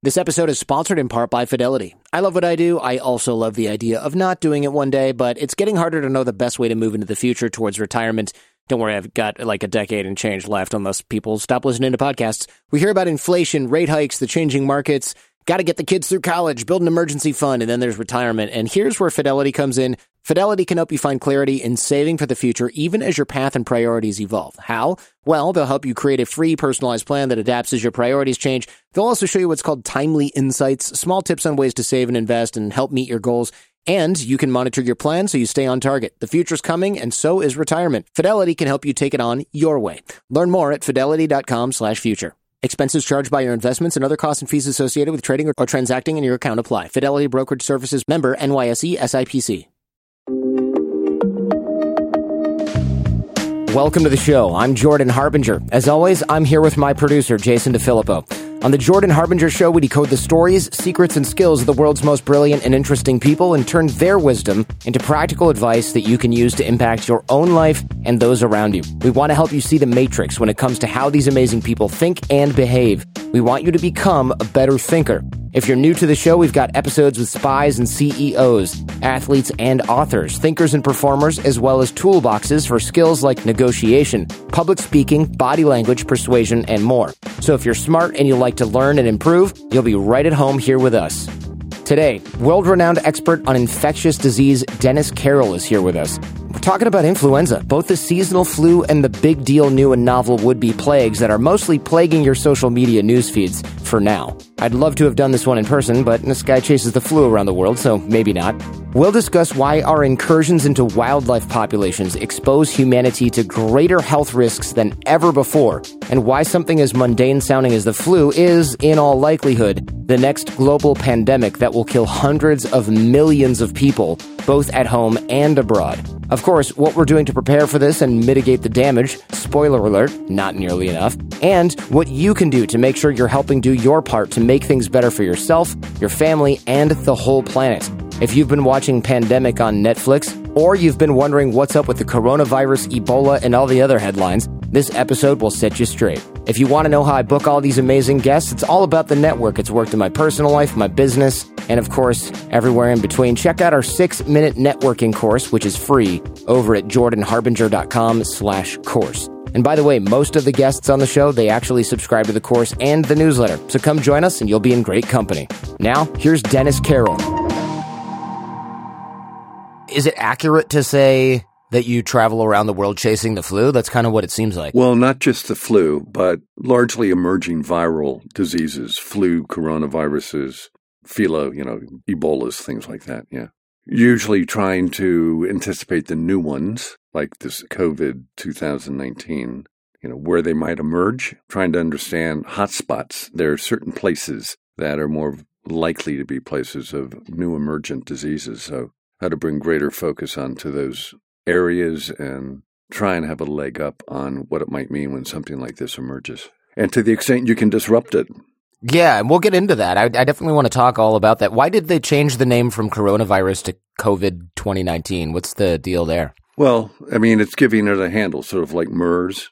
This episode is sponsored in part by Fidelity. I love what I do. I also love the idea of not doing it one day, but it's getting harder to know the best way to move into the future towards retirement. Don't worry, I've got like a decade and change left unless people stop listening to podcasts. We hear about inflation, rate hikes, the changing markets. Got to get the kids through college, build an emergency fund, and then there's retirement. And here's where Fidelity comes in. Fidelity can help you find clarity in saving for the future, even as your path and priorities evolve. How? Well, they'll help you create a free personalized plan that adapts as your priorities change. They'll also show you what's called timely insights, small tips on ways to save and invest and help meet your goals. And you can monitor your plan so you stay on target. The future's coming, and so is retirement. Fidelity can help you take it on your way. Learn more at fidelity.com slash future. Expenses charged by your investments and other costs and fees associated with trading or, or transacting in your account apply. Fidelity Brokerage Services member NYSE SIPC. Welcome to the show. I'm Jordan Harbinger. As always, I'm here with my producer, Jason DeFilippo. On the Jordan Harbinger Show, we decode the stories, secrets, and skills of the world's most brilliant and interesting people and turn their wisdom into practical advice that you can use to impact your own life and those around you. We want to help you see the matrix when it comes to how these amazing people think and behave. We want you to become a better thinker. If you're new to the show, we've got episodes with spies and CEOs, athletes and authors, thinkers and performers, as well as toolboxes for skills like negotiation, public speaking, body language, persuasion, and more. So if you're smart and you like to learn and improve, you'll be right at home here with us. Today, world renowned expert on infectious disease Dennis Carroll is here with us. We're talking about influenza, both the seasonal flu and the big deal new and novel would be plagues that are mostly plaguing your social media news feeds for now. I'd love to have done this one in person, but this guy chases the flu around the world, so maybe not. We'll discuss why our incursions into wildlife populations expose humanity to greater health risks than ever before, and why something as mundane sounding as the flu is, in all likelihood, the next global pandemic that will kill hundreds of millions of people, both at home and abroad. Of course, what we're doing to prepare for this and mitigate the damage, spoiler alert, not nearly enough, and what you can do to make sure you're helping do your part to make things better for yourself, your family, and the whole planet. If you've been watching Pandemic on Netflix, or you've been wondering what's up with the coronavirus, Ebola, and all the other headlines, this episode will set you straight. If you want to know how I book all these amazing guests, it's all about the network. It's worked in my personal life, my business, and of course, everywhere in between. Check out our six minute networking course, which is free over at jordanharbinger.com slash course. And by the way, most of the guests on the show, they actually subscribe to the course and the newsletter. So come join us and you'll be in great company. Now, here's Dennis Carroll. Is it accurate to say that you travel around the world chasing the flu? That's kind of what it seems like. Well, not just the flu, but largely emerging viral diseases, flu, coronaviruses, filo, you know, Ebolas, things like that. Yeah. Usually trying to anticipate the new ones, like this COVID 2019, you know, where they might emerge, trying to understand hotspots. There are certain places that are more likely to be places of new emergent diseases. So how to bring greater focus onto those areas and try and have a leg up on what it might mean when something like this emerges. And to the extent you can disrupt it. Yeah, and we'll get into that. I, I definitely want to talk all about that. Why did they change the name from coronavirus to COVID 2019? What's the deal there? Well, I mean, it's giving it a handle, sort of like MERS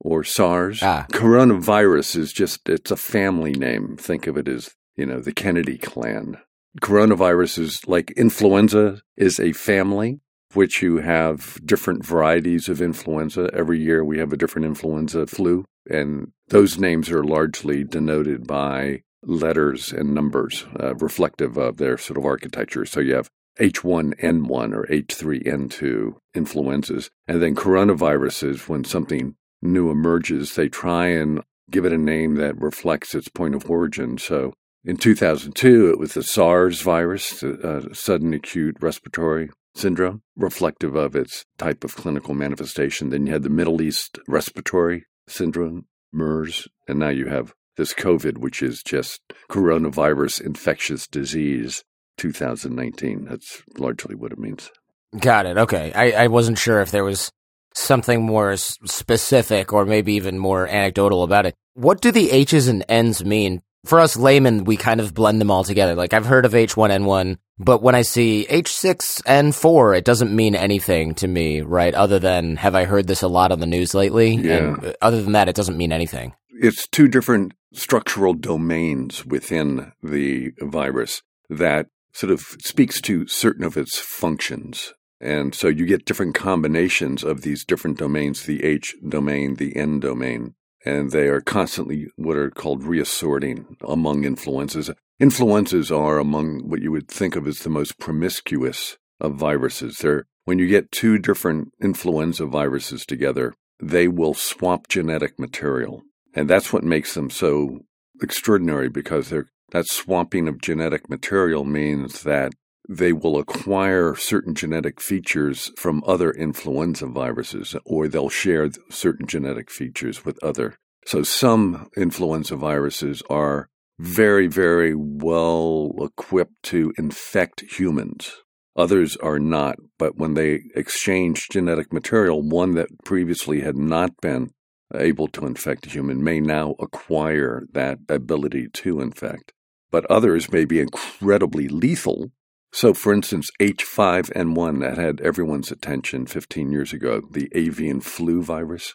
or SARS. Ah. Coronavirus is just, it's a family name. Think of it as, you know, the Kennedy clan. Coronavirus is like influenza is a family, which you have different varieties of influenza. Every year we have a different influenza flu, and those names are largely denoted by letters and numbers uh, reflective of their sort of architecture. So you have H1N1 or H3N2 influenzas, and then coronaviruses, when something new emerges, they try and give it a name that reflects its point of origin. So in 2002, it was the SARS virus, uh, sudden acute respiratory syndrome, reflective of its type of clinical manifestation. Then you had the Middle East respiratory syndrome, MERS, and now you have this COVID, which is just coronavirus infectious disease 2019. That's largely what it means. Got it. Okay. I, I wasn't sure if there was something more specific or maybe even more anecdotal about it. What do the H's and N's mean? For us laymen, we kind of blend them all together. Like I've heard of H1N1, but when I see H6N4, it doesn't mean anything to me, right? Other than have I heard this a lot on the news lately? Yeah. And uh, other than that, it doesn't mean anything. it's two different structural domains within the virus that sort of speaks to certain of its functions. And so you get different combinations of these different domains, the H domain, the N domain, and they are constantly what are called reassorting among influenzas. Influenzas are among what you would think of as the most promiscuous of viruses. They're, when you get two different influenza viruses together, they will swap genetic material. And that's what makes them so extraordinary because that swapping of genetic material means that they will acquire certain genetic features from other influenza viruses, or they'll share certain genetic features with other. So some influenza viruses are very, very well equipped to infect humans. Others are not, but when they exchange genetic material, one that previously had not been able to infect a human may now acquire that ability to infect. But others may be incredibly lethal so, for instance, H5N1 that had everyone's attention 15 years ago, the avian flu virus.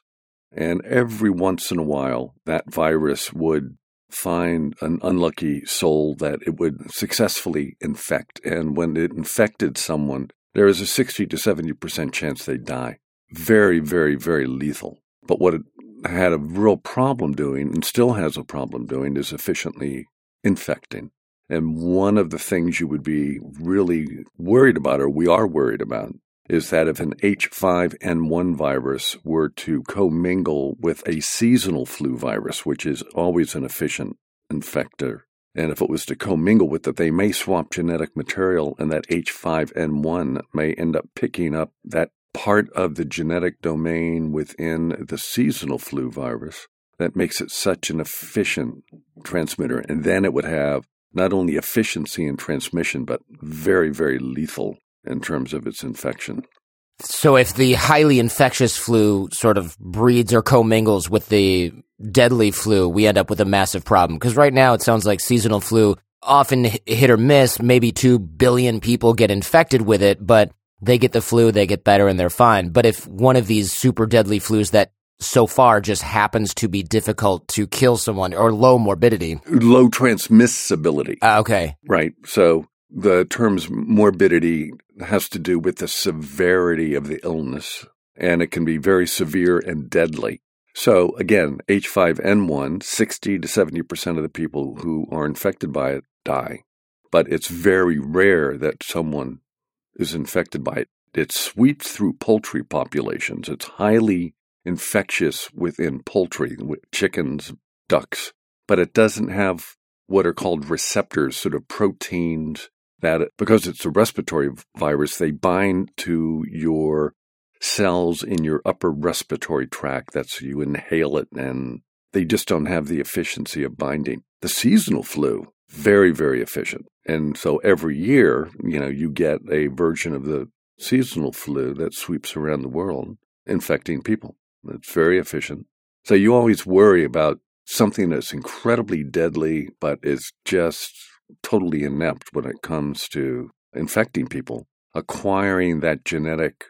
And every once in a while, that virus would find an unlucky soul that it would successfully infect. And when it infected someone, there is a 60 to 70% chance they die. Very, very, very lethal. But what it had a real problem doing, and still has a problem doing, is efficiently infecting. And one of the things you would be really worried about, or we are worried about, is that if an H5N1 virus were to commingle with a seasonal flu virus, which is always an efficient infector, and if it was to commingle with it, they may swap genetic material, and that H5N1 may end up picking up that part of the genetic domain within the seasonal flu virus that makes it such an efficient transmitter. And then it would have not only efficiency in transmission, but very, very lethal in terms of its infection. So, if the highly infectious flu sort of breeds or commingles with the deadly flu, we end up with a massive problem. Because right now, it sounds like seasonal flu often hit or miss. Maybe 2 billion people get infected with it, but they get the flu, they get better, and they're fine. But if one of these super deadly flus that so far just happens to be difficult to kill someone or low morbidity. Low transmissibility. Uh, okay. Right. So the terms morbidity has to do with the severity of the illness, and it can be very severe and deadly. So again, H5N1, 60 to 70% of the people who are infected by it die. But it's very rare that someone is infected by it. It sweeps through poultry populations. It's highly infectious within poultry, chickens, ducks, but it doesn't have what are called receptors, sort of proteins that, because it's a respiratory virus, they bind to your cells in your upper respiratory tract. That's you inhale it and they just don't have the efficiency of binding. The seasonal flu, very, very efficient. And so every year, you know, you get a version of the seasonal flu that sweeps around the world infecting people. It's very efficient. So you always worry about something that's incredibly deadly, but is just totally inept when it comes to infecting people, acquiring that genetic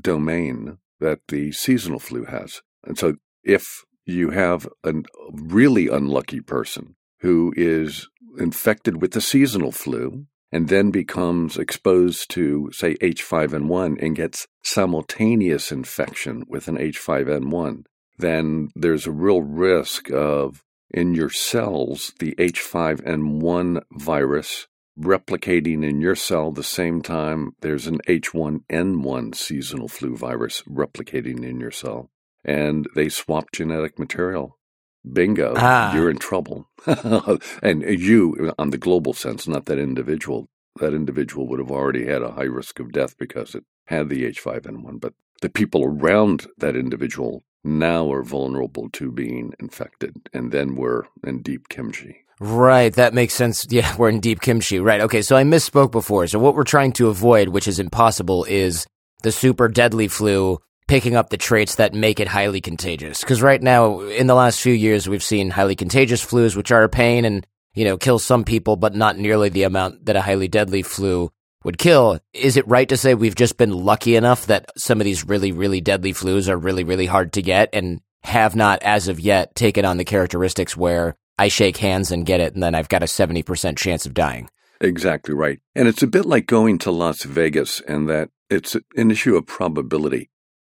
domain that the seasonal flu has. And so if you have a really unlucky person who is infected with the seasonal flu and then becomes exposed to, say, H5N1 and gets simultaneous infection with an H5N1, then there's a real risk of in your cells the H5N1 virus replicating in your cell the same time there's an H1N1 seasonal flu virus replicating in your cell. And they swap genetic material. Bingo, ah. you're in trouble. and you, on the global sense, not that individual, that individual would have already had a high risk of death because it had the H5N1. But the people around that individual now are vulnerable to being infected. And then we're in deep kimchi. Right, that makes sense. Yeah, we're in deep kimchi. Right. Okay, so I misspoke before. So what we're trying to avoid, which is impossible, is the super deadly flu picking up the traits that make it highly contagious. Because right now, in the last few years, we've seen highly contagious flus, which are a pain and, you know, kill some people, but not nearly the amount that a highly deadly flu would kill. Is it right to say we've just been lucky enough that some of these really, really deadly flus are really, really hard to get? And have not, as of yet, taken on the characteristics where I shake hands and get it, and then I've got a 70% chance of dying. Exactly right. And it's a bit like going to Las Vegas, and that it's an issue of probability.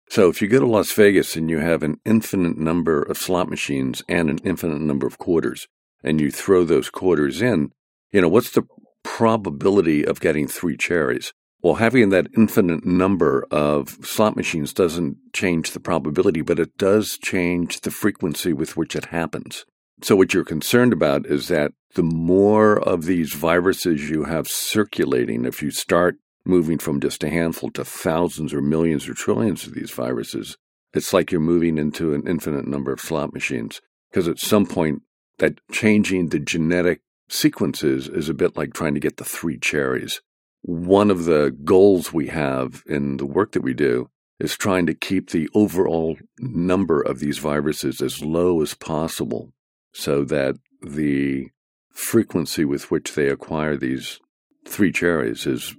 So if you go to Las Vegas and you have an infinite number of slot machines and an infinite number of quarters, and you throw those quarters in, you know, what's the probability of getting three cherries? Well, having that infinite number of slot machines doesn't change the probability, but it does change the frequency with which it happens. So, what you're concerned about is that the more of these viruses you have circulating, if you start moving from just a handful to thousands or millions or trillions of these viruses, it's like you're moving into an infinite number of slot machines. Because at some point, that changing the genetic sequences is a bit like trying to get the three cherries one of the goals we have in the work that we do is trying to keep the overall number of these viruses as low as possible so that the frequency with which they acquire these three cherries is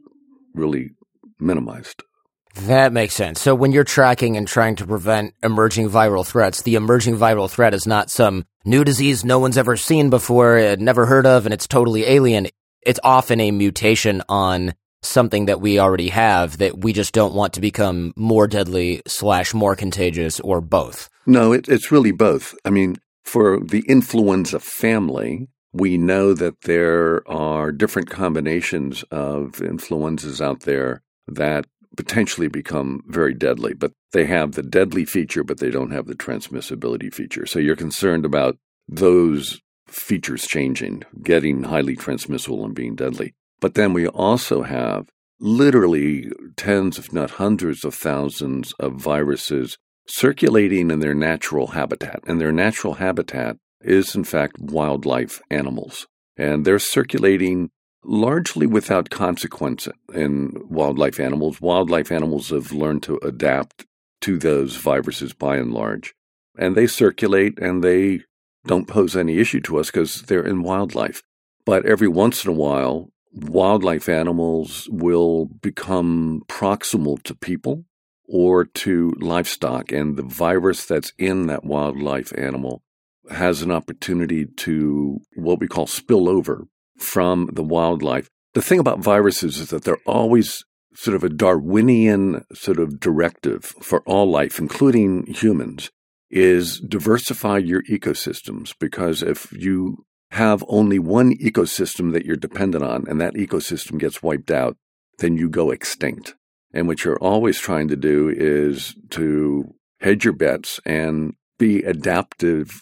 really minimized. That makes sense. So when you're tracking and trying to prevent emerging viral threats, the emerging viral threat is not some new disease no one's ever seen before, uh, never heard of, and it's totally alien it's often a mutation on something that we already have that we just don't want to become more deadly slash more contagious or both. No, it, it's really both. I mean, for the influenza family, we know that there are different combinations of influenzas out there that potentially become very deadly, but they have the deadly feature, but they don't have the transmissibility feature. So you're concerned about those features changing, getting highly transmissible and being deadly. But then we also have literally tens, if not hundreds of thousands of viruses circulating in their natural habitat. And their natural habitat is, in fact, wildlife animals. And they're circulating largely without consequence in wildlife animals. Wildlife animals have learned to adapt to those viruses by and large. And they circulate and they don't pose any issue to us because they're in wildlife. But every once in a while, wildlife animals will become proximal to people or to livestock, and the virus that's in that wildlife animal has an opportunity to what we call spill over from the wildlife. The thing about viruses is that they're always sort of a Darwinian sort of directive for all life, including humans is diversify your ecosystems because if you have only one ecosystem that you're dependent on and that ecosystem gets wiped out, then you go extinct. And what you're always trying to do is to hedge your bets and be adaptive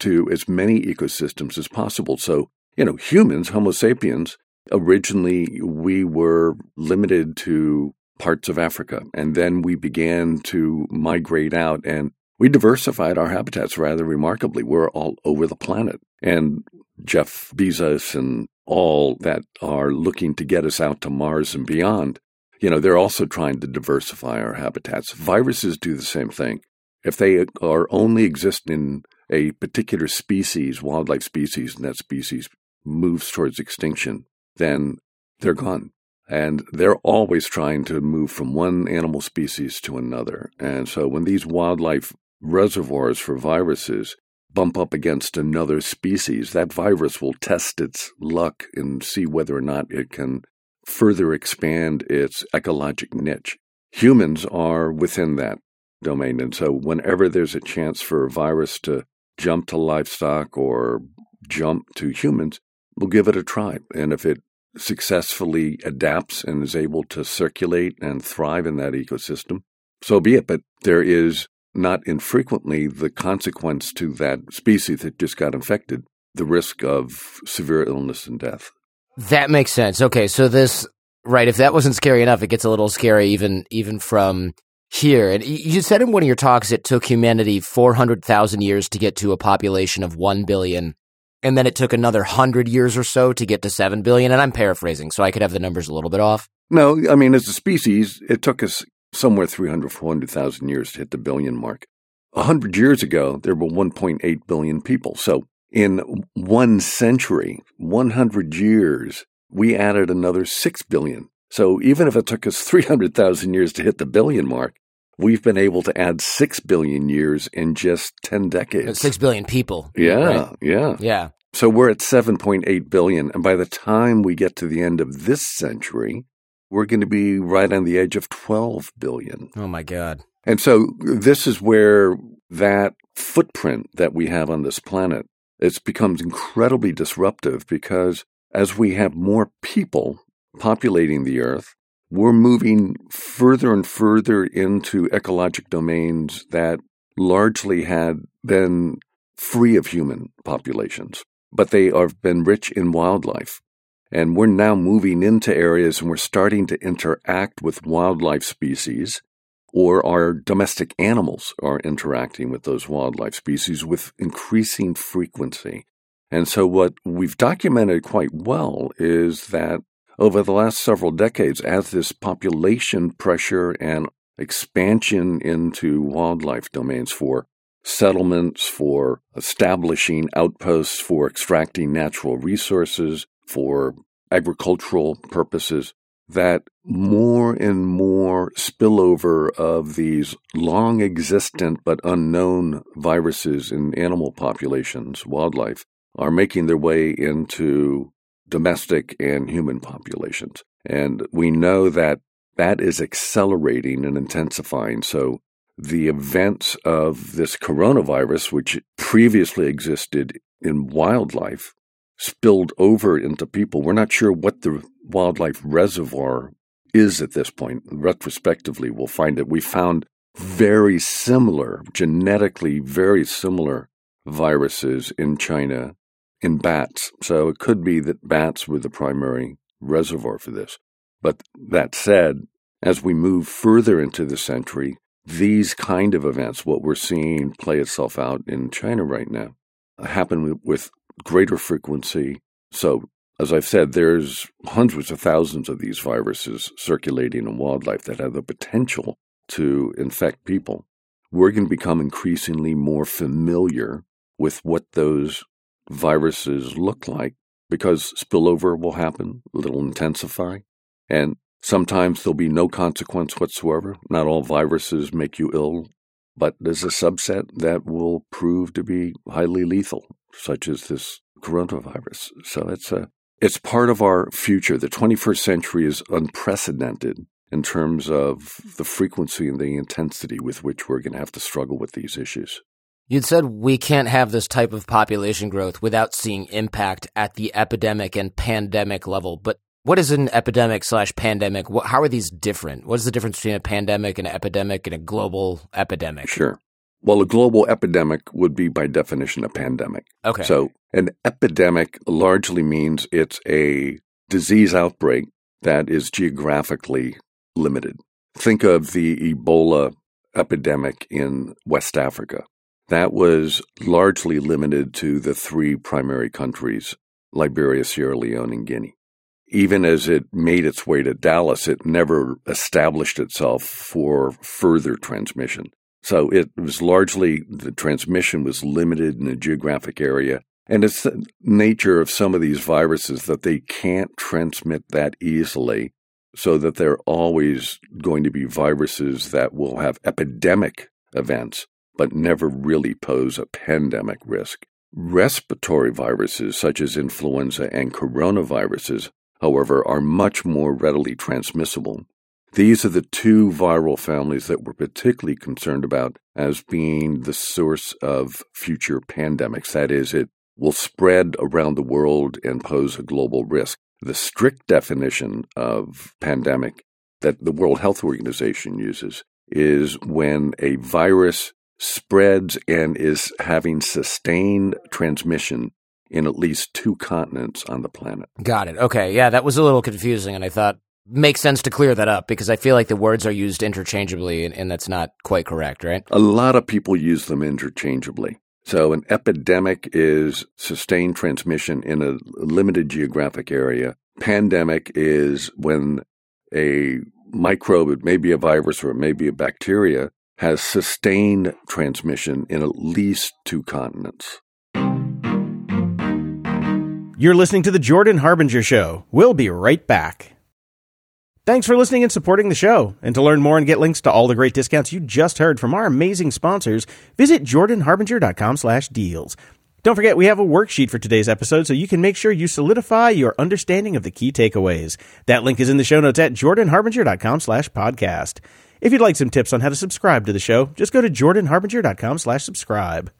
to as many ecosystems as possible. So, you know, humans, Homo sapiens, originally we were limited to parts of Africa. And then we began to migrate out and we diversified our habitats rather remarkably. We're all over the planet. And Jeff Bezos and all that are looking to get us out to Mars and beyond, you know, they're also trying to diversify our habitats. Viruses do the same thing. If they are only exist in a particular species, wildlife species, and that species moves towards extinction, then they're gone. And they're always trying to move from one animal species to another. And so when these wildlife reservoirs for viruses bump up against another species, that virus will test its luck and see whether or not it can further expand its ecologic niche. Humans are within that domain. And so, whenever there's a chance for a virus to jump to livestock or jump to humans, we'll give it a try. And if it successfully adapts and is able to circulate and thrive in that ecosystem, so be it. But there is not infrequently the consequence to that species that just got infected, the risk of severe illness and death. That makes sense. Okay, so this right, if that wasn't scary enough, it gets a little scary even even from here. And you said in one of your talks it took humanity 400,000 years to get to a population of 1 billion and then it took another 100 years or so to get to 7 billion and I'm paraphrasing so I could have the numbers a little bit off. No, I mean as a species it took us somewhere 300, 400,000 years to hit the billion mark. A hundred years ago, there were 1.8 billion people. So in one century, 100 years, we added another 6 billion. So even if it took us 300,000 years to hit the billion mark, we've been able to add 6 billion years in just 10 decades. 6 billion people. Yeah, right? yeah. Yeah. So we're at 7.8 billion. And by the time we get to the end of this century, we're going to be right on the edge of 12 billion. Oh my God. And so this is where that footprint that we have on this planet, it becomes incredibly disruptive because as we have more people populating the earth, we're moving further and further into ecologic domains that largely had been free of human populations, but they have been rich in wildlife. And we're now moving into areas and we're starting to interact with wildlife species or our domestic animals are interacting with those wildlife species with increasing frequency. And so what we've documented quite well is that over the last several decades, as this population pressure and expansion into wildlife domains for settlements, for establishing outposts, for extracting natural resources, for agricultural purposes, that more and more spillover of these long existent but unknown viruses in animal populations, wildlife, are making their way into domestic and human populations. And we know that that is accelerating and intensifying. So the events of this coronavirus, which previously existed in wildlife, spilled over into people. We're not sure what the wildlife reservoir is at this point. Retrospectively, we'll find that we found very similar, genetically very similar viruses in China in bats. So it could be that bats were the primary reservoir for this. But that said, as we move further into the century, these kind of events, what we're seeing play itself out in China right now, happen with greater frequency. So, as I've said, there's hundreds of thousands of these viruses circulating in wildlife that have the potential to infect people. We're going to become increasingly more familiar with what those viruses look like because spillover will happen, it'll intensify, and sometimes there'll be no consequence whatsoever. Not all viruses make you ill, but there's a subset that will prove to be highly lethal, such as this coronavirus. So it's a it's part of our future. The 21st century is unprecedented in terms of the frequency and the intensity with which we're going to have to struggle with these issues. You'd said we can't have this type of population growth without seeing impact at the epidemic and pandemic level. But what is an epidemic slash pandemic? How are these different? What is the difference between a pandemic, and an epidemic, and a global epidemic? Sure. Well, a global epidemic would be by definition a pandemic. Okay. So an epidemic largely means it's a disease outbreak that is geographically limited. Think of the Ebola epidemic in West Africa. That was largely limited to the three primary countries Liberia, Sierra Leone, and Guinea. Even as it made its way to Dallas, it never established itself for further transmission. So it was largely the transmission was limited in a geographic area. And it's the nature of some of these viruses that they can't transmit that easily, so that they're always going to be viruses that will have epidemic events, but never really pose a pandemic risk. Respiratory viruses such as influenza and coronaviruses, however, are much more readily transmissible these are the two viral families that we're particularly concerned about as being the source of future pandemics. That is, it will spread around the world and pose a global risk. The strict definition of pandemic that the World Health Organization uses is when a virus spreads and is having sustained transmission in at least two continents on the planet. Got it. Okay. Yeah, that was a little confusing. And I thought makes sense to clear that up because I feel like the words are used interchangeably and, and, that's not quite correct, right? A lot of people use them interchangeably. So an epidemic is sustained transmission in a limited geographic area. Pandemic is when a microbe, it may be a virus or it may be a bacteria, has sustained transmission in at least two continents. You're listening to the Jordan Harbinger Show. We'll be right back. Thanks for listening and supporting the show. And to learn more and get links to all the great discounts you just heard from our amazing sponsors, visit jordanharbinger.com slash deals. Don't forget, we have a worksheet for today's episode so you can make sure you solidify your understanding of the key takeaways. That link is in the show notes at jordanharbinger.com slash podcast. If you'd like some tips on how to subscribe to the show, just go to jordanharbinger.com slash subscribe.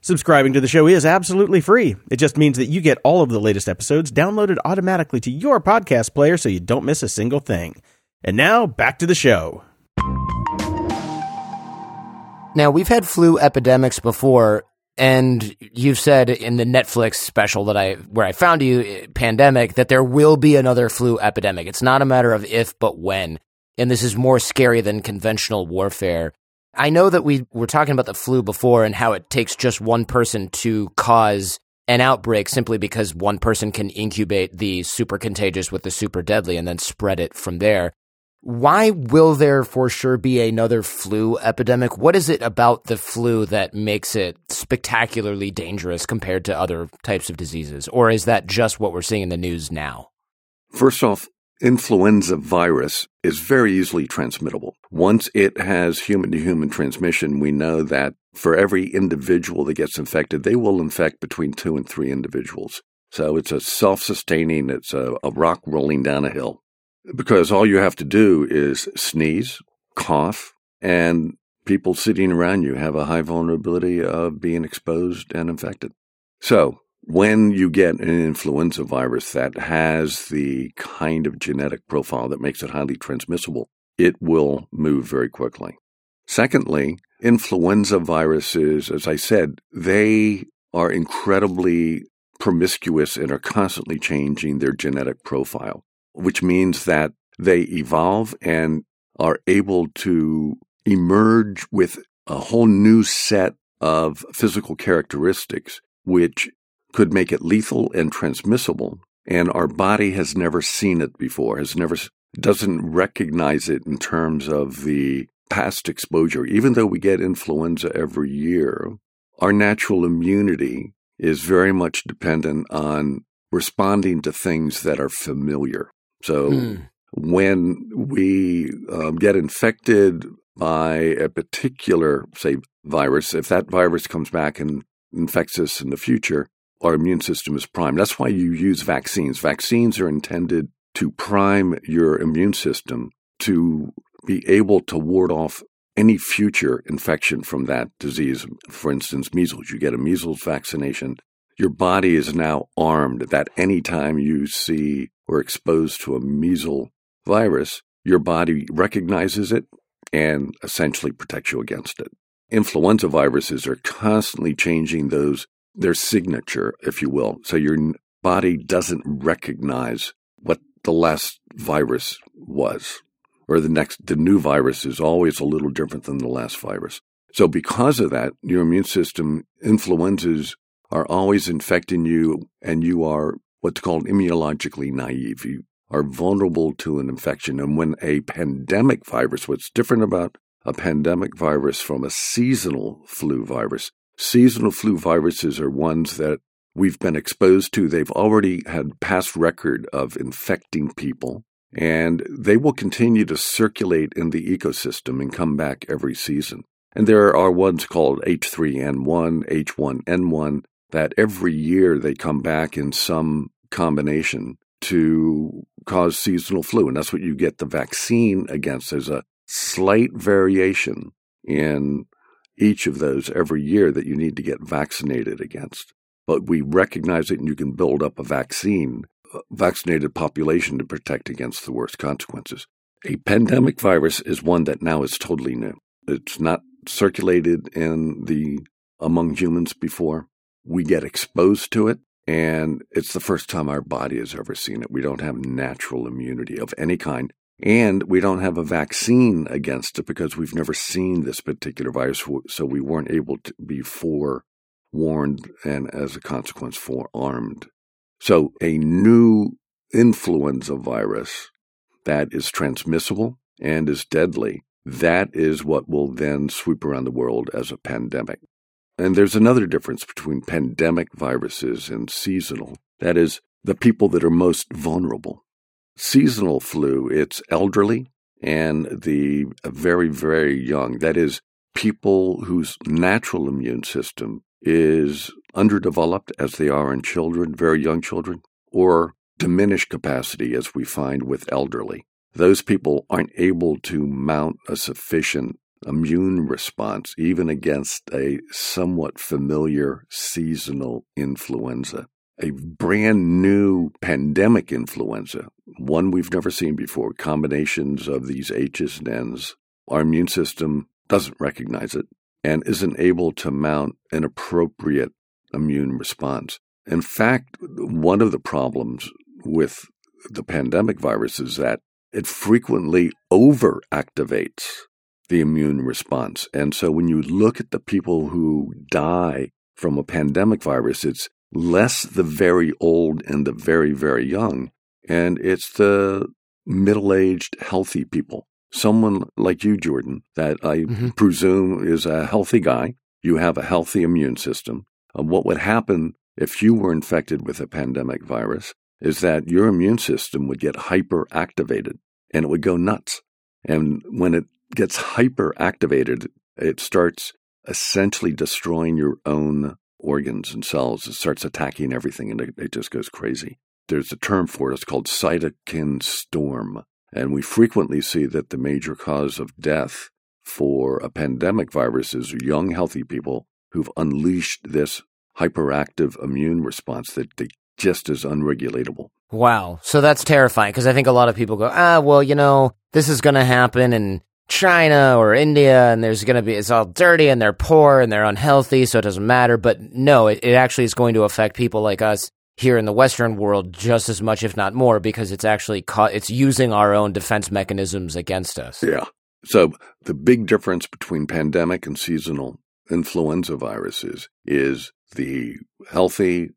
Subscribing to the show is absolutely free. It just means that you get all of the latest episodes downloaded automatically to your podcast player so you don't miss a single thing. And now, back to the show. Now, we've had flu epidemics before, and you've said in the Netflix special that I where I found you eh, pandemic that there will be another flu epidemic. It's not a matter of if but when. And this is more scary than conventional warfare. I know that we were talking about the flu before and how it takes just one person to cause an outbreak simply because one person can incubate the super contagious with the super deadly and then spread it from there. Why will there for sure be another flu epidemic? What is it about the flu that makes it spectacularly dangerous compared to other types of diseases? Or is that just what we're seeing in the news now? First off, influenza virus is very easily transmittable. Once it has human to human transmission, we know that for every individual that gets infected, they will infect between two and three individuals. So it's a self sustaining, it's a, a rock rolling down a hill because all you have to do is sneeze, cough, and people sitting around you have a high vulnerability of being exposed and infected. So when you get an influenza virus that has the kind of genetic profile that makes it highly transmissible, it will move very quickly. Secondly, influenza viruses, as I said, they are incredibly promiscuous and are constantly changing their genetic profile which means that they evolve and are able to emerge with a whole new set of physical characteristics, which could make it lethal and transmissible. And our body has never seen it before, has never, doesn't recognize it in terms of the past exposure. Even though we get influenza every year, our natural immunity is very much dependent on responding to things that are familiar. So mm. when we um, get infected by a particular, say, virus, if that virus comes back and infects us in the future, our immune system is primed. That's why you use vaccines. Vaccines are intended to prime your immune system to be able to ward off any future infection from that disease. For instance, measles. You get a measles vaccination. Your body is now armed that any time you see or exposed to a measles virus, your body recognizes it and essentially protects you against it. Influenza viruses are constantly changing those their signature, if you will. So your body doesn't recognize what the last virus was. Or the next the new virus is always a little different than the last virus. So because of that, your immune system influenzas are always infecting you and you are what's called immunologically naive. You are vulnerable to an infection. And when a pandemic virus, what's different about a pandemic virus from a seasonal flu virus, seasonal flu viruses are ones that we've been exposed to. They've already had past record of infecting people and they will continue to circulate in the ecosystem and come back every season. And there are ones called H3N1, H1N1, that every year they come back in some combination to cause seasonal flu. And that's what you get the vaccine against. There's a slight variation in each of those every year that you need to get vaccinated against. But we recognize it and you can build up a vaccine, vaccinated population to protect against the worst consequences. A pandemic virus is one that now is totally new. It's not circulated in the among humans before we get exposed to it, and it's the first time our body has ever seen it. We don't have natural immunity of any kind. And we don't have a vaccine against it because we've never seen this particular virus, so we weren't able to be forewarned and, as a consequence, forearmed. So, a new influenza virus that is transmissible and is deadly, that is what will then sweep around the world as a pandemic. And there's another difference between pandemic viruses and seasonal. That is, the people that are most vulnerable. Seasonal flu, it's elderly and the very, very young. That is, people whose natural immune system is underdeveloped as they are in children, very young children, or diminished capacity as we find with elderly. Those people aren't able to mount a sufficient immune response, even against a somewhat familiar seasonal influenza. A brand new pandemic influenza, one we've never seen before, combinations of these H's and N's. Our immune system doesn't recognize it and isn't able to mount an appropriate immune response. In fact, one of the problems with the pandemic virus is that it frequently overactivates the immune response. And so when you look at the people who die from a pandemic virus, it's less the very old and the very, very young, and it's the middle aged, healthy people. Someone like you, Jordan, that I mm-hmm. presume is a healthy guy. You have a healthy immune system. Uh, what would happen if you were infected with a pandemic virus is that your immune system would get hyperactivated and it would go nuts. And when it gets hyperactivated, it starts essentially destroying your own organs and cells. It starts attacking everything and it, it just goes crazy. There's a term for it. It's called cytokine storm. And we frequently see that the major cause of death for a pandemic virus is young, healthy people who've unleashed this hyperactive immune response that they just is unregulatable. Wow. So that's terrifying because I think a lot of people go, ah, well, you know, this is going to happen in China or India and there's going to be, it's all dirty and they're poor and they're unhealthy. So it doesn't matter. But no, it, it actually is going to affect people like us here in the Western world just as much, if not more, because it's actually, it's using our own defense mechanisms against us. Yeah. So the big difference between pandemic and seasonal influenza viruses is the healthy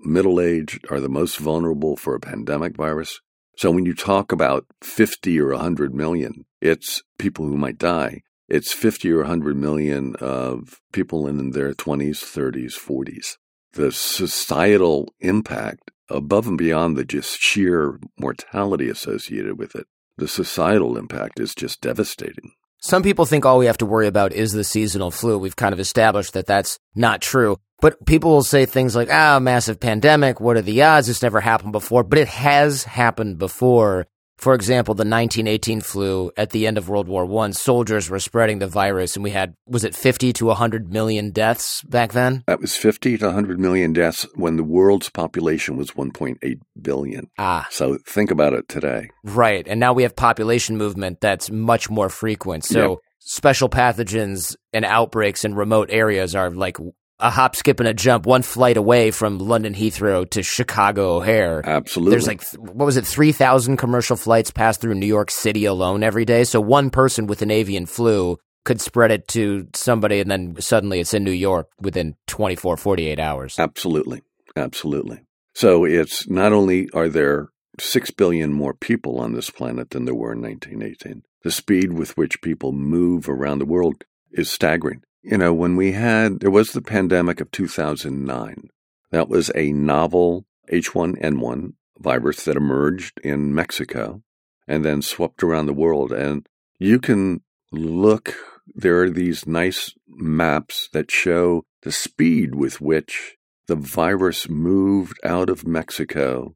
middle aged are the most vulnerable for a pandemic virus. So when you talk about 50 or 100 million, it's people who might die. It's 50 or 100 million of people in their 20s, 30s, 40s. The societal impact above and beyond the just sheer mortality associated with it, the societal impact is just devastating. Some people think all we have to worry about is the seasonal flu. We've kind of established that that's not true. But people will say things like, ah, massive pandemic. What are the odds? This never happened before. But it has happened before. For example, the 1918 flu at the end of World War One, soldiers were spreading the virus, and we had was it 50 to 100 million deaths back then? That was 50 to 100 million deaths when the world's population was 1.8 billion. Ah, so think about it today. Right, and now we have population movement that's much more frequent. So. Yep special pathogens and outbreaks in remote areas are like a hop, skip, and a jump, one flight away from London Heathrow to Chicago O'Hare. Absolutely. There's like, what was it, 3,000 commercial flights pass through New York City alone every day. So one person with an avian flu could spread it to somebody, and then suddenly it's in New York within 24, 48 hours. Absolutely. Absolutely. So it's not only are there 6 billion more people on this planet than there were in 1918, the speed with which people move around the world is staggering. You know, when we had, there was the pandemic of 2009. That was a novel H1N1 virus that emerged in Mexico and then swept around the world. And you can look, there are these nice maps that show the speed with which the virus moved out of Mexico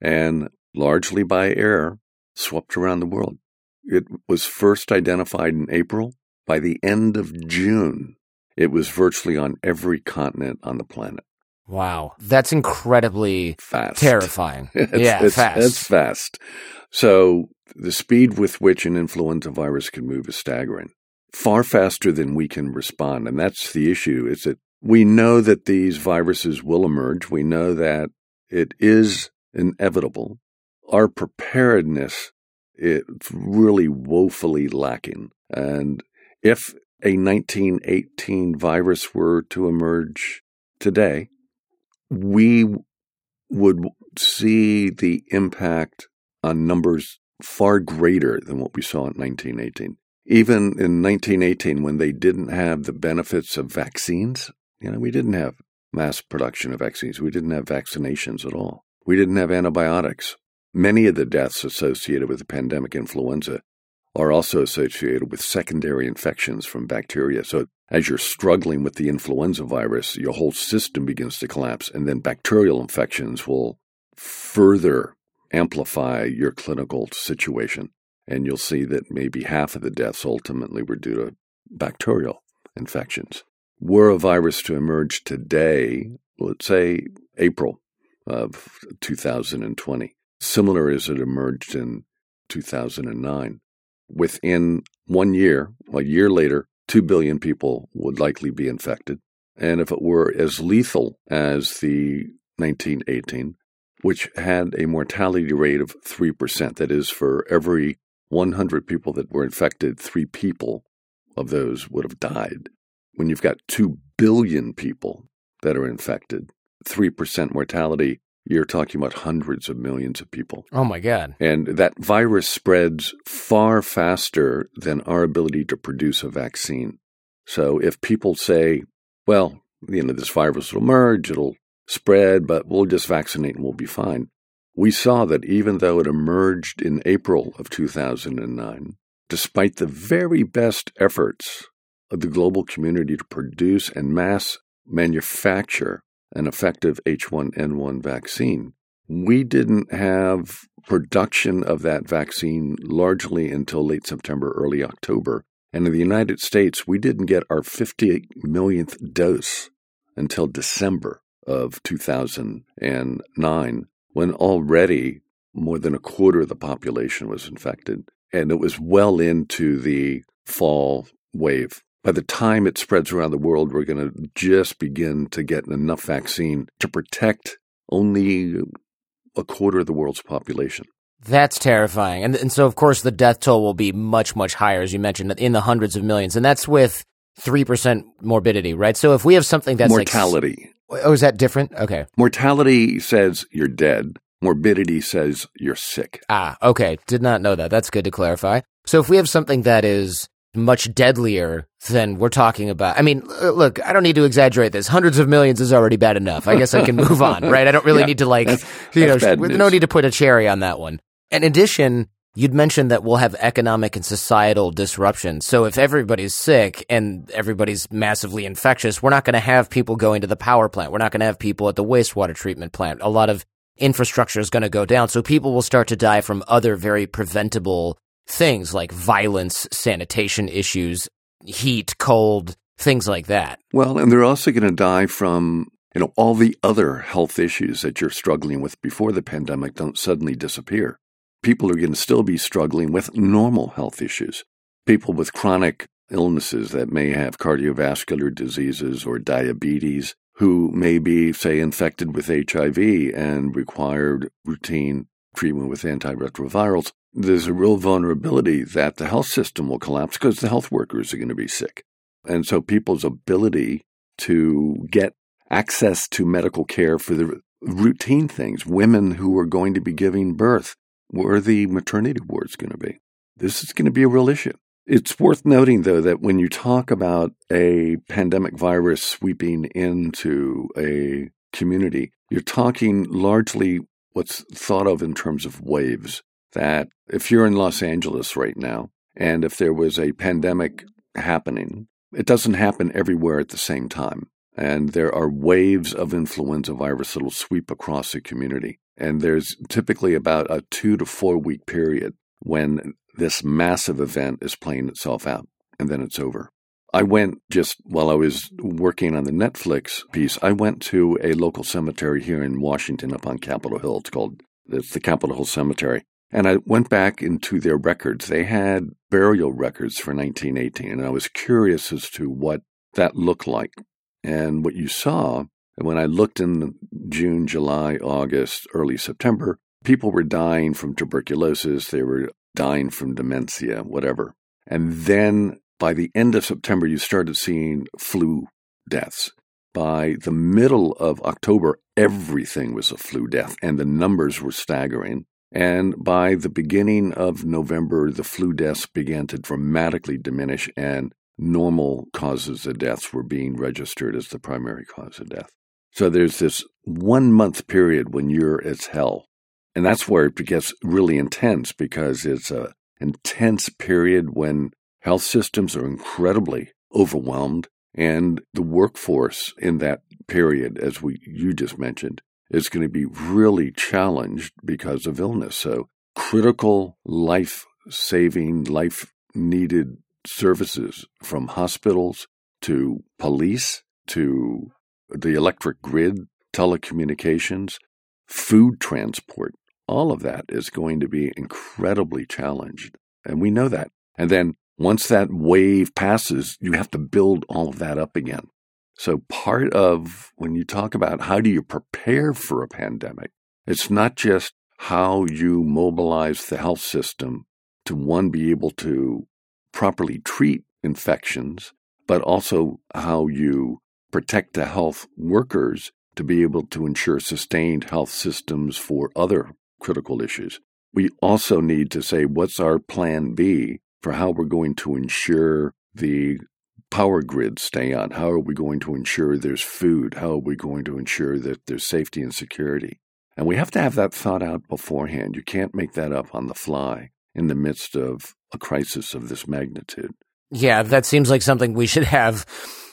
and largely by air swept around the world. It was first identified in April by the end of June, it was virtually on every continent on the planet. Wow. That's incredibly fast. Terrifying. it's, yeah, it's, fast. It's fast. So the speed with which an influenza virus can move is staggering. Far faster than we can respond. And that's the issue is that we know that these viruses will emerge. We know that it is inevitable. Our preparedness it's really woefully lacking. And if a 1918 virus were to emerge today, we would see the impact on numbers far greater than what we saw in 1918. Even in 1918, when they didn't have the benefits of vaccines, you know, we didn't have mass production of vaccines. We didn't have vaccinations at all. We didn't have antibiotics. many of the deaths associated with the pandemic influenza are also associated with secondary infections from bacteria. So as you're struggling with the influenza virus, your whole system begins to collapse, and then bacterial infections will further amplify your clinical situation. And you'll see that maybe half of the deaths ultimately were due to bacterial infections. Were a virus to emerge today, let's say April of 2020, similar as it emerged in 2009, within one year, a year later, 2 billion people would likely be infected. And if it were as lethal as the 1918, which had a mortality rate of 3%, that is, for every 100 people that were infected, three people of those would have died. When you've got 2 billion people that are infected, 3% mortality, you're talking about hundreds of millions of people. Oh my God. And that virus spreads far faster than our ability to produce a vaccine. So if people say, well, you know, this virus will emerge, it'll spread, but we'll just vaccinate and we'll be fine. We saw that even though it emerged in April of 2009, despite the very best efforts of the global community to produce and mass manufacture an effective H1N1 vaccine. We didn't have production of that vaccine largely until late September, early October. And in the United States, we didn't get our 50 millionth dose until December of 2009, when already more than a quarter of the population was infected. And it was well into the fall wave by the time it spreads around the world, we're going to just begin to get enough vaccine to protect only a quarter of the world's population. That's terrifying. And, and so, of course, the death toll will be much, much higher, as you mentioned, in the hundreds of millions. And that's with 3% morbidity, right? So if we have something that's mortality. Like, oh, is that different? Okay. Mortality says you're dead. Morbidity says you're sick. Ah, okay. Did not know that. That's good to clarify. So if we have something that is much deadlier than we're talking about. I mean, look, I don't need to exaggerate this. Hundreds of millions is already bad enough. I guess I can move on, right? I don't really yeah, need to like, that's, you that's know, no need to put a cherry on that one. In addition, you'd mentioned that we'll have economic and societal disruption. So if everybody's sick and everybody's massively infectious, we're not going to have people going to the power plant. We're not going to have people at the wastewater treatment plant. A lot of infrastructure is going to go down. So people will start to die from other very preventable things like violence, sanitation issues, heat, cold, things like that. Well, and they're also going to die from, you know, all the other health issues that you're struggling with before the pandemic don't suddenly disappear. People are going to still be struggling with normal health issues. People with chronic illnesses that may have cardiovascular diseases or diabetes who may be, say, infected with HIV and required routine treatment with antiretrovirals there's a real vulnerability that the health system will collapse because the health workers are going to be sick. And so people's ability to get access to medical care for the routine things, women who are going to be giving birth, where the maternity wards going to be? This is going to be a real issue. It's worth noting, though, that when you talk about a pandemic virus sweeping into a community, you're talking largely what's thought of in terms of waves that if you're in Los Angeles right now, and if there was a pandemic happening, it doesn't happen everywhere at the same time. And there are waves of influenza virus that will sweep across the community. And there's typically about a two to four week period when this massive event is playing itself out, and then it's over. I went just while I was working on the Netflix piece, I went to a local cemetery here in Washington up on Capitol Hill. It's called it's the Capitol Hill Cemetery. And I went back into their records. They had burial records for 1918, and I was curious as to what that looked like. And what you saw, when I looked in June, July, August, early September, people were dying from tuberculosis, they were dying from dementia, whatever. And then by the end of September, you started seeing flu deaths. By the middle of October, everything was a flu death, and the numbers were staggering. And by the beginning of November, the flu deaths began to dramatically diminish, and normal causes of deaths were being registered as the primary cause of death. So there's this one month period when you're as hell. And that's where it gets really intense because it's a intense period when health systems are incredibly overwhelmed and the workforce in that period, as we you just mentioned, is going to be really challenged because of illness. So critical life saving, life needed services from hospitals to police to the electric grid, telecommunications, food transport, all of that is going to be incredibly challenged. And we know that. And then once that wave passes, you have to build all of that up again. So part of when you talk about how do you prepare for a pandemic, it's not just how you mobilize the health system to one, be able to properly treat infections, but also how you protect the health workers to be able to ensure sustained health systems for other critical issues. We also need to say, what's our plan B for how we're going to ensure the power grids stay on? How are we going to ensure there's food? How are we going to ensure that there's safety and security? And we have to have that thought out beforehand. You can't make that up on the fly in the midst of a crisis of this magnitude. Yeah, that seems like something we should have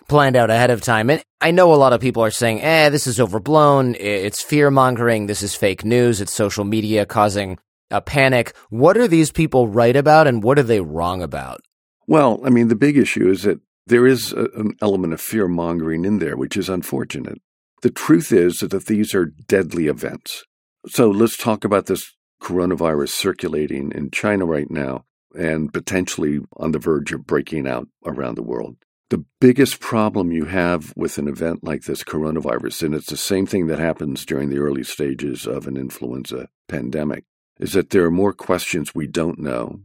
planned out ahead of time. And I know a lot of people are saying, eh, this is overblown. It's fear mongering. This is fake news. It's social media causing a panic. What are these people right about and what are they wrong about? Well, I mean, the big issue is that there is a, an element of fear mongering in there, which is unfortunate. The truth is that these are deadly events. So let's talk about this coronavirus circulating in China right now and potentially on the verge of breaking out around the world. The biggest problem you have with an event like this coronavirus, and it's the same thing that happens during the early stages of an influenza pandemic, is that there are more questions we don't know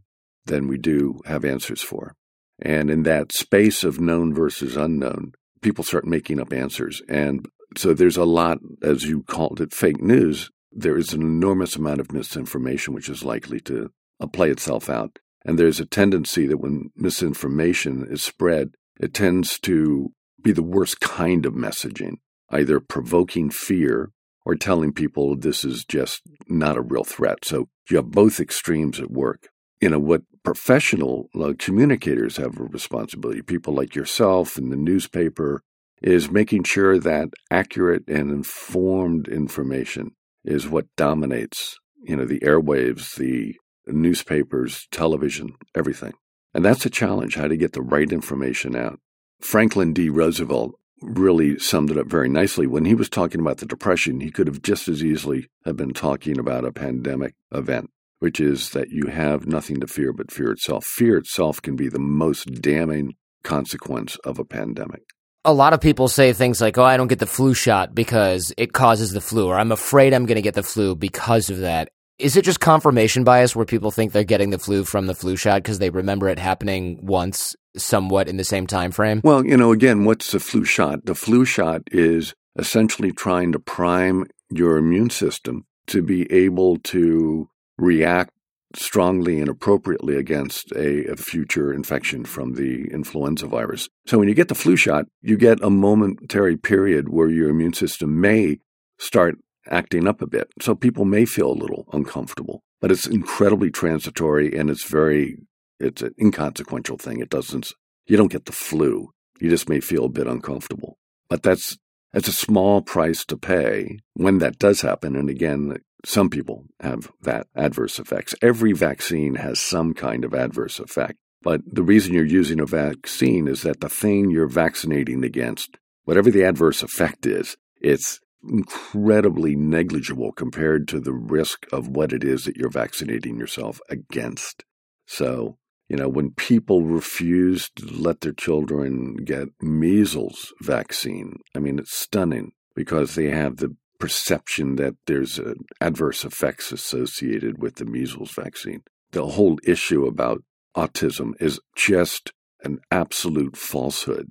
than we do have answers for. And in that space of known versus unknown, people start making up answers. And so there's a lot, as you called it, fake news. There is an enormous amount of misinformation which is likely to uh, play itself out. And there's a tendency that when misinformation is spread, it tends to be the worst kind of messaging, either provoking fear or telling people this is just not a real threat. So you have both extremes at work. You know, what professional uh, communicators have a responsibility, people like yourself in the newspaper, is making sure that accurate and informed information is what dominates, you know, the airwaves, the newspapers, television, everything. And that's a challenge, how to get the right information out. Franklin D. Roosevelt really summed it up very nicely. When he was talking about the Depression, he could have just as easily have been talking about a pandemic event, which is that you have nothing to fear but fear itself. Fear itself can be the most damning consequence of a pandemic. A lot of people say things like, oh, I don't get the flu shot because it causes the flu, or I'm afraid I'm going to get the flu because of that. Is it just confirmation bias where people think they're getting the flu from the flu shot because they remember it happening once somewhat in the same time frame? Well, you know, again, what's the flu shot? The flu shot is essentially trying to prime your immune system to be able to react strongly and appropriately against a, a, future infection from the influenza virus. So when you get the flu shot, you get a momentary period where your immune system may start acting up a bit. So people may feel a little uncomfortable, but it's incredibly transitory and it's very it's an inconsequential thing. It doesn't, you don't get the flu. You just may feel a bit uncomfortable. But that's, that's a small price to pay when that does happen. And again, some people have that adverse effects. Every vaccine has some kind of adverse effect. But the reason you're using a vaccine is that the thing you're vaccinating against, whatever the adverse effect is, it's incredibly negligible compared to the risk of what it is that you're vaccinating yourself against. So you know, when people refuse to let their children get measles vaccine, I mean, it's stunning because they have the perception that there's adverse effects associated with the measles vaccine. The whole issue about autism is just an absolute falsehood.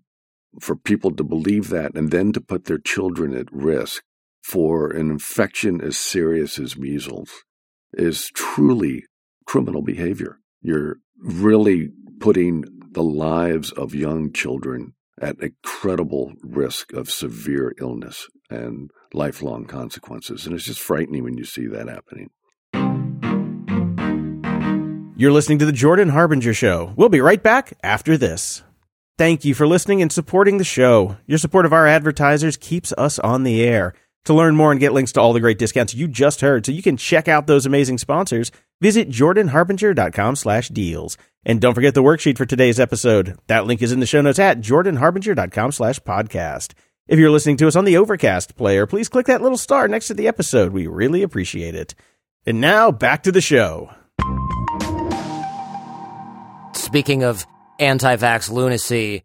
For people to believe that and then to put their children at risk for an infection as serious as measles is truly criminal behavior. You're really putting the lives of young children at incredible risk of severe illness and lifelong consequences. And it's just frightening when you see that happening. You're listening to The Jordan Harbinger Show. We'll be right back after this. Thank you for listening and supporting the show. Your support of our advertisers keeps us on the air. To learn more and get links to all the great discounts you just heard so you can check out those amazing sponsors, visit jordanharbinger.com slash deals. And don't forget the worksheet for today's episode. That link is in the show notes at jordanharbinger.com slash podcast. If you're listening to us on the Overcast player, please click that little star next to the episode. We really appreciate it. And now back to the show. Speaking of anti vax lunacy,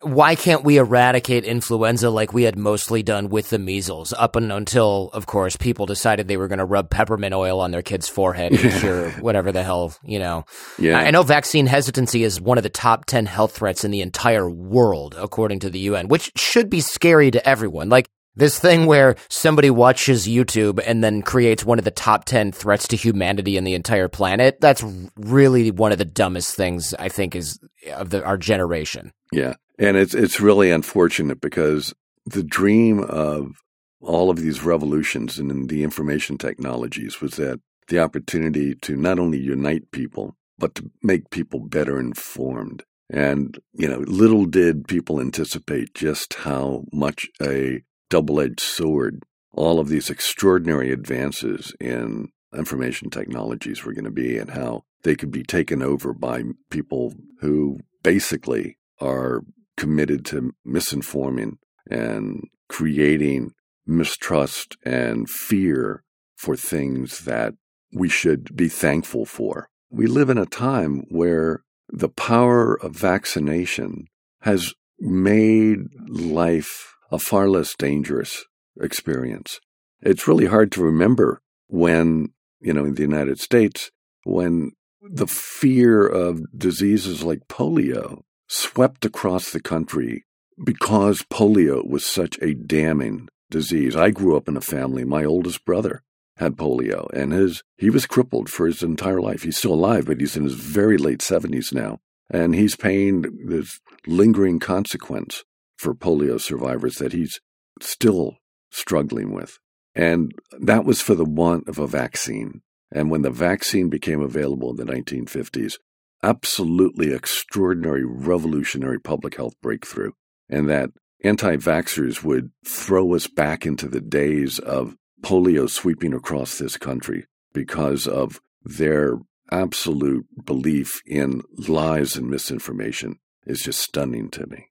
why can't we eradicate influenza like we had mostly done with the measles up and until, of course, people decided they were going to rub peppermint oil on their kid's forehead and cure whatever the hell, you know. Yeah. I know vaccine hesitancy is one of the top 10 health threats in the entire world, according to the UN, which should be scary to everyone. Like, this thing where somebody watches YouTube and then creates one of the top 10 threats to humanity in the entire planet, that's really one of the dumbest things I think is of the, our generation. Yeah. And it's it's really unfortunate because the dream of all of these revolutions in the information technologies was that the opportunity to not only unite people, but to make people better informed. And, you know, little did people anticipate just how much a double edged sword all of these extraordinary advances in information technologies were going to be and how they could be taken over by people who basically are committed to misinforming and creating mistrust and fear for things that we should be thankful for. We live in a time where the power of vaccination has made life a far less dangerous experience. It's really hard to remember when, you know, in the United States, when the fear of diseases like polio swept across the country because polio was such a damning disease. I grew up in a family, my oldest brother had polio and his he was crippled for his entire life. He's still alive, but he's in his very late 70s now. And he's paying this lingering consequence for polio survivors that he's still struggling with. And that was for the want of a vaccine. And when the vaccine became available in the 1950s, absolutely extraordinary, revolutionary public health breakthrough. And that anti vaxxers would throw us back into the days of polio sweeping across this country because of their absolute belief in lies and misinformation is just stunning to me.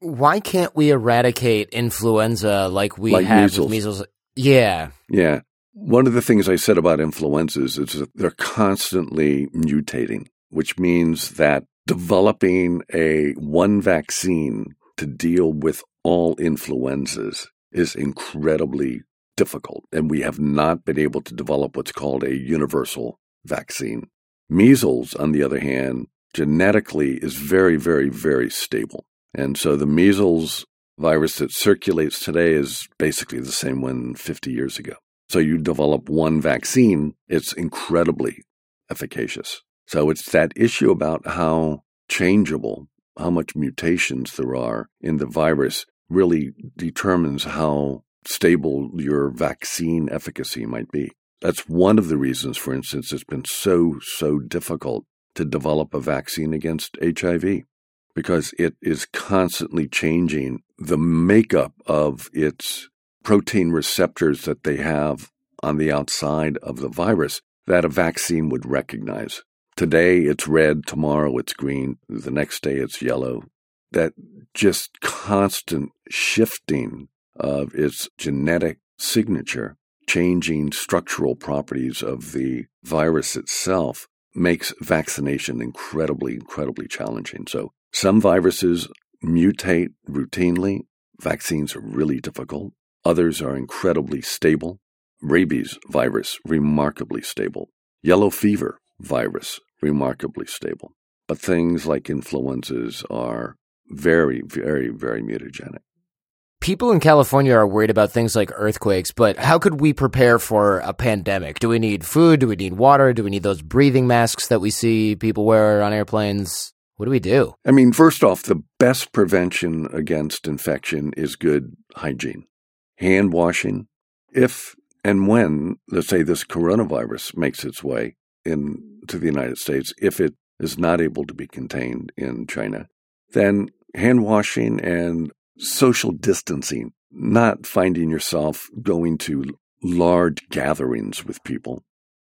Why can't we eradicate influenza like we Like have measles. with measles? Yeah. Yeah. One of the things I said about influenzas is that they're constantly mutating, which means that developing a one vaccine to deal with all influenzas is incredibly difficult. And we have not been able to develop what's called a universal vaccine. Measles, on the other hand, genetically is very, very, very stable. And so the measles virus that circulates today is basically the same one 50 years ago. So you develop one vaccine, it's incredibly efficacious. So it's that issue about how changeable, how much mutations there are in the virus really determines how stable your vaccine efficacy might be. That's one of the reasons, for instance, it's been so, so difficult to develop a vaccine against HIV because it is constantly changing the makeup of its protein receptors that they have on the outside of the virus that a vaccine would recognize. Today it's red, tomorrow it's green, the next day it's yellow. That just constant shifting of its genetic signature, changing structural properties of the virus itself, makes vaccination incredibly, incredibly challenging. So some viruses mutate routinely. Vaccines are really difficult. Others are incredibly stable. Rabies virus, remarkably stable. Yellow fever virus, remarkably stable. But things like influenzas are very, very, very mutagenic. People in California are worried about things like earthquakes, but how could we prepare for a pandemic? Do we need food? Do we need water? Do we need those breathing masks that we see people wear on airplanes? What do we do? I mean, first off, the best prevention against infection is good hygiene. Hand washing. If and when, let's say, this coronavirus makes its way into the United States if it is not able to be contained in China, then hand washing and social distancing, not finding yourself going to large gatherings with people,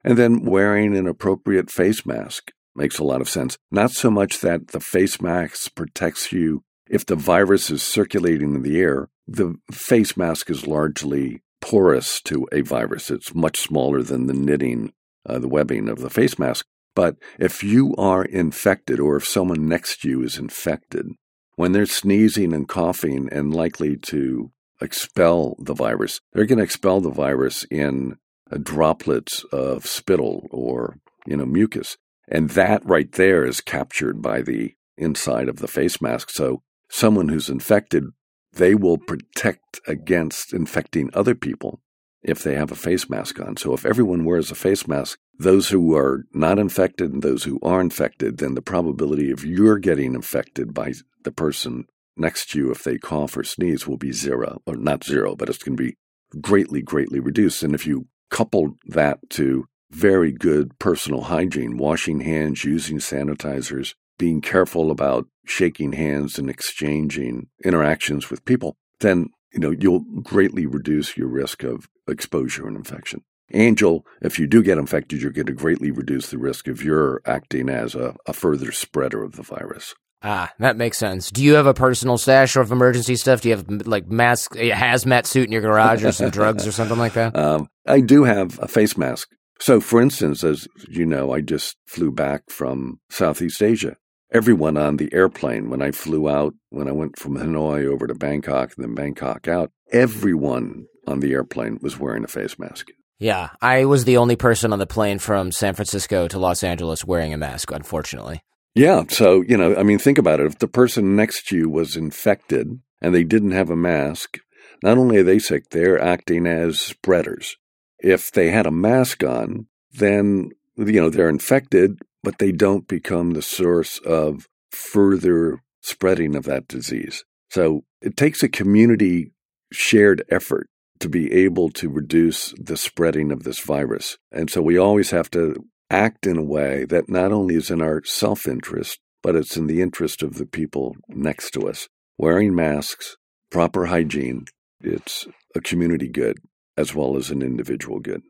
and then wearing an appropriate face mask makes a lot of sense. Not so much that the face mask protects you if the virus is circulating in the air, the face mask is largely porous to a virus. It's much smaller than the knitting, uh, the webbing of the face mask. But if you are infected or if someone next to you is infected, when they're sneezing and coughing and likely to expel the virus, they're going to expel the virus in uh, droplets of spittle or, you know, mucus. And that right there is captured by the inside of the face mask. So someone who's infected, they will protect against infecting other people if they have a face mask on. So if everyone wears a face mask, those who are not infected and those who are infected, then the probability of you're getting infected by the person next to you if they cough or sneeze will be zero, or not zero, but it's going to be greatly, greatly reduced. And if you couple that to very good personal hygiene, washing hands, using sanitizers, being careful about shaking hands and exchanging interactions with people, then you know you'll greatly reduce your risk of exposure and infection. And you'll, if you do get infected, you're going to greatly reduce the risk of your acting as a, a further spreader of the virus. Ah, that makes sense. Do you have a personal stash of emergency stuff? Do you have like mask, a hazmat suit in your garage, or some drugs or something like that? Um, I do have a face mask. So, for instance, as you know, I just flew back from Southeast Asia everyone on the airplane when I flew out, when I went from Hanoi over to Bangkok and then Bangkok out, everyone on the airplane was wearing a face mask. Yeah, I was the only person on the plane from San Francisco to Los Angeles wearing a mask, unfortunately. Yeah, so, you know, I mean, think about it. If the person next to you was infected and they didn't have a mask, not only are they sick, they're acting as spreaders. If they had a mask on, then, you know, they're infected, but they don't become the source of further spreading of that disease. So it takes a community shared effort to be able to reduce the spreading of this virus. And so we always have to act in a way that not only is in our self interest, but it's in the interest of the people next to us. Wearing masks, proper hygiene, it's a community good as well as an individual good.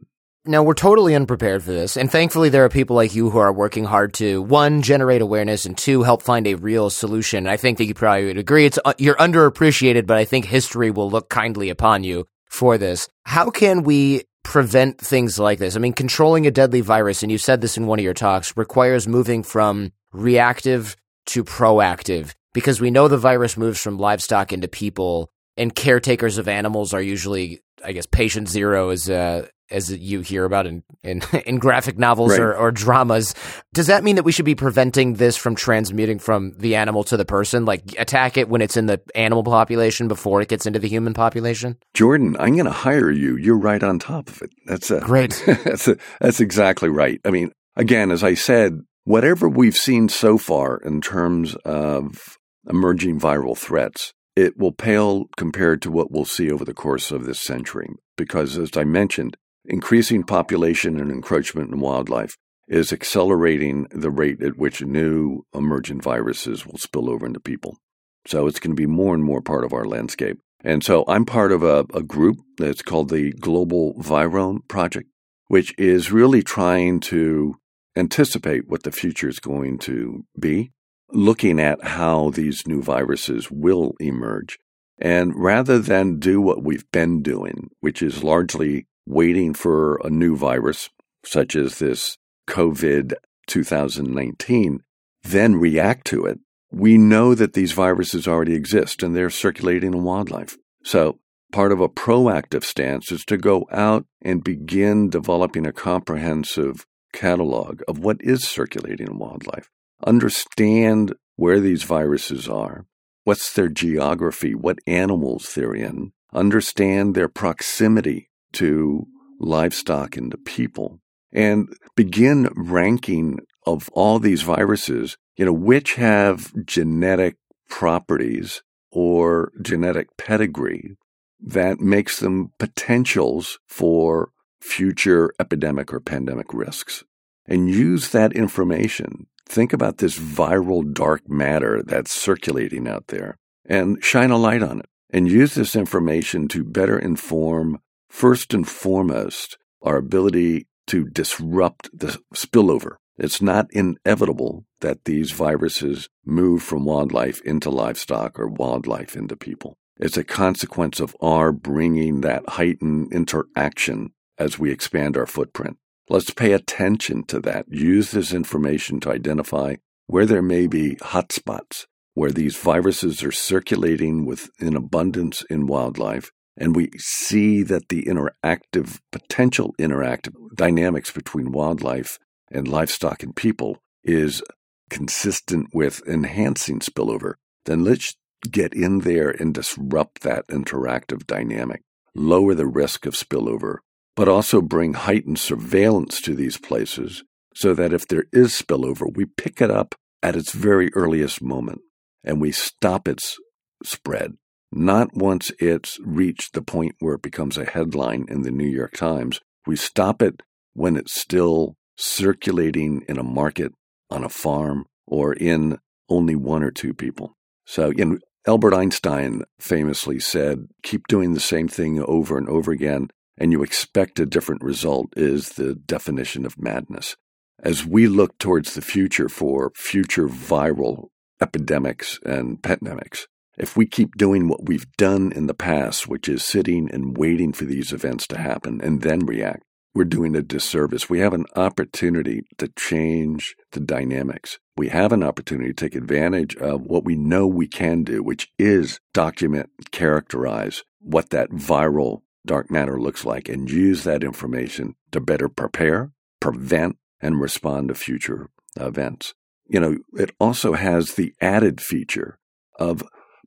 Now, we're totally unprepared for this, and thankfully, there are people like you who are working hard to one, generate awareness, and two, help find a real solution. I think that you probably would agree it's uh, you're underappreciated, but I think history will look kindly upon you for this. How can we prevent things like this? I mean, controlling a deadly virus, and you said this in one of your talks, requires moving from reactive to proactive because we know the virus moves from livestock into people, and caretakers of animals are usually, I guess, patient zero is uh, as you hear about in in, in graphic novels right. or, or dramas. Does that mean that we should be preventing this from transmuting from the animal to the person? Like attack it when it's in the animal population before it gets into the human population? Jordan, I'm going to hire you. You're right on top of it. That's a, great. that's a, that's exactly right. I mean, again, as I said, whatever we've seen so far in terms of emerging viral threats, it will pale compared to what we'll see over the course of this century. Because, as I mentioned, Increasing population and encroachment in wildlife is accelerating the rate at which new emergent viruses will spill over into people. So it's going to be more and more part of our landscape. And so I'm part of a, a group that's called the Global Virome Project, which is really trying to anticipate what the future is going to be, looking at how these new viruses will emerge. And rather than do what we've been doing, which is largely waiting for a new virus, such as this COVID 2019, then react to it, we know that these viruses already exist and they're circulating in wildlife. So, part of a proactive stance is to go out and begin developing a comprehensive catalog of what is circulating in wildlife. Understand where these viruses are, what's their geography, what animals they're in, understand their proximity to livestock and to people and begin ranking of all these viruses, you know, which have genetic properties or genetic pedigree that makes them potentials for future epidemic or pandemic risks. and use that information. Think about this viral dark matter that's circulating out there and shine a light on it and use this information to better inform, first and foremost, our ability to disrupt the spillover. It's not inevitable that these viruses move from wildlife into livestock or wildlife into people. It's a consequence of our bringing that heightened interaction as we expand our footprint. Let's pay attention to that. Use this information to identify where there may be hotspots where these viruses are circulating with an abundance in wildlife and we see that the interactive potential interactive dynamics between wildlife and livestock and people is consistent with enhancing spillover then let's get in there and disrupt that interactive dynamic lower the risk of spillover but also bring heightened surveillance to these places so that if there is spillover, we pick it up at its very earliest moment and we stop its spread. Not once it's reached the point where it becomes a headline in the New York Times. We stop it when it's still circulating in a market, on a farm, or in only one or two people. So, you know, Albert Einstein famously said, keep doing the same thing over and over again and you expect a different result is the definition of madness. As we look towards the future for future viral epidemics and pandemics, if we keep doing what we've done in the past, which is sitting and waiting for these events to happen and then react, we're doing a disservice. We have an opportunity to change the dynamics. We have an opportunity to take advantage of what we know we can do, which is document, characterize what that viral dark matter looks like and use that information to better prepare, prevent, and respond to future events. You know, it also has the added feature of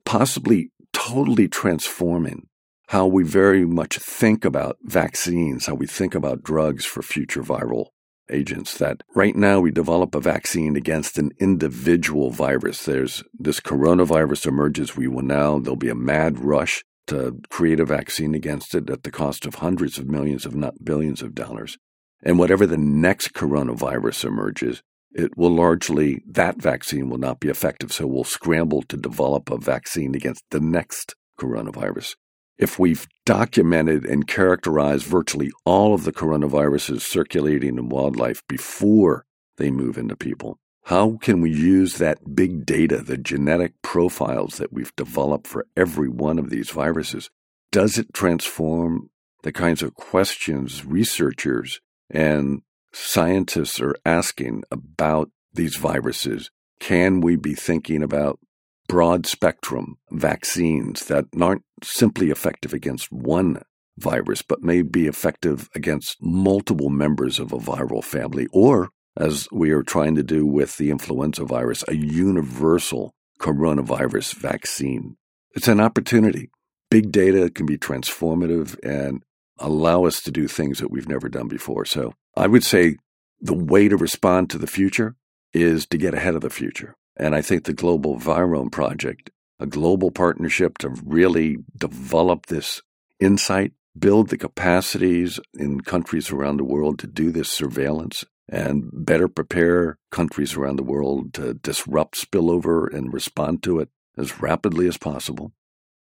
possibly totally transforming how we very much think about vaccines, how we think about drugs for future viral agents. That right now we develop a vaccine against an individual virus. There's this coronavirus emerges. We will now, there'll be a mad rush to create a vaccine against it at the cost of hundreds of millions, if not billions of dollars. And whatever the next coronavirus emerges, it will largely, that vaccine will not be effective. So we'll scramble to develop a vaccine against the next coronavirus. If we've documented and characterized virtually all of the coronaviruses circulating in wildlife before they move into people, how can we use that big data, the genetic profiles that we've developed for every one of these viruses? Does it transform the kinds of questions researchers and scientists are asking about these viruses? Can we be thinking about broad spectrum vaccines that aren't simply effective against one virus, but may be effective against multiple members of a viral family or as we are trying to do with the influenza virus, a universal coronavirus vaccine. It's an opportunity. Big data can be transformative and allow us to do things that we've never done before. So I would say the way to respond to the future is to get ahead of the future. And I think the Global Virome Project, a global partnership to really develop this insight, build the capacities in countries around the world to do this surveillance and better prepare countries around the world to disrupt spillover and respond to it as rapidly as possible.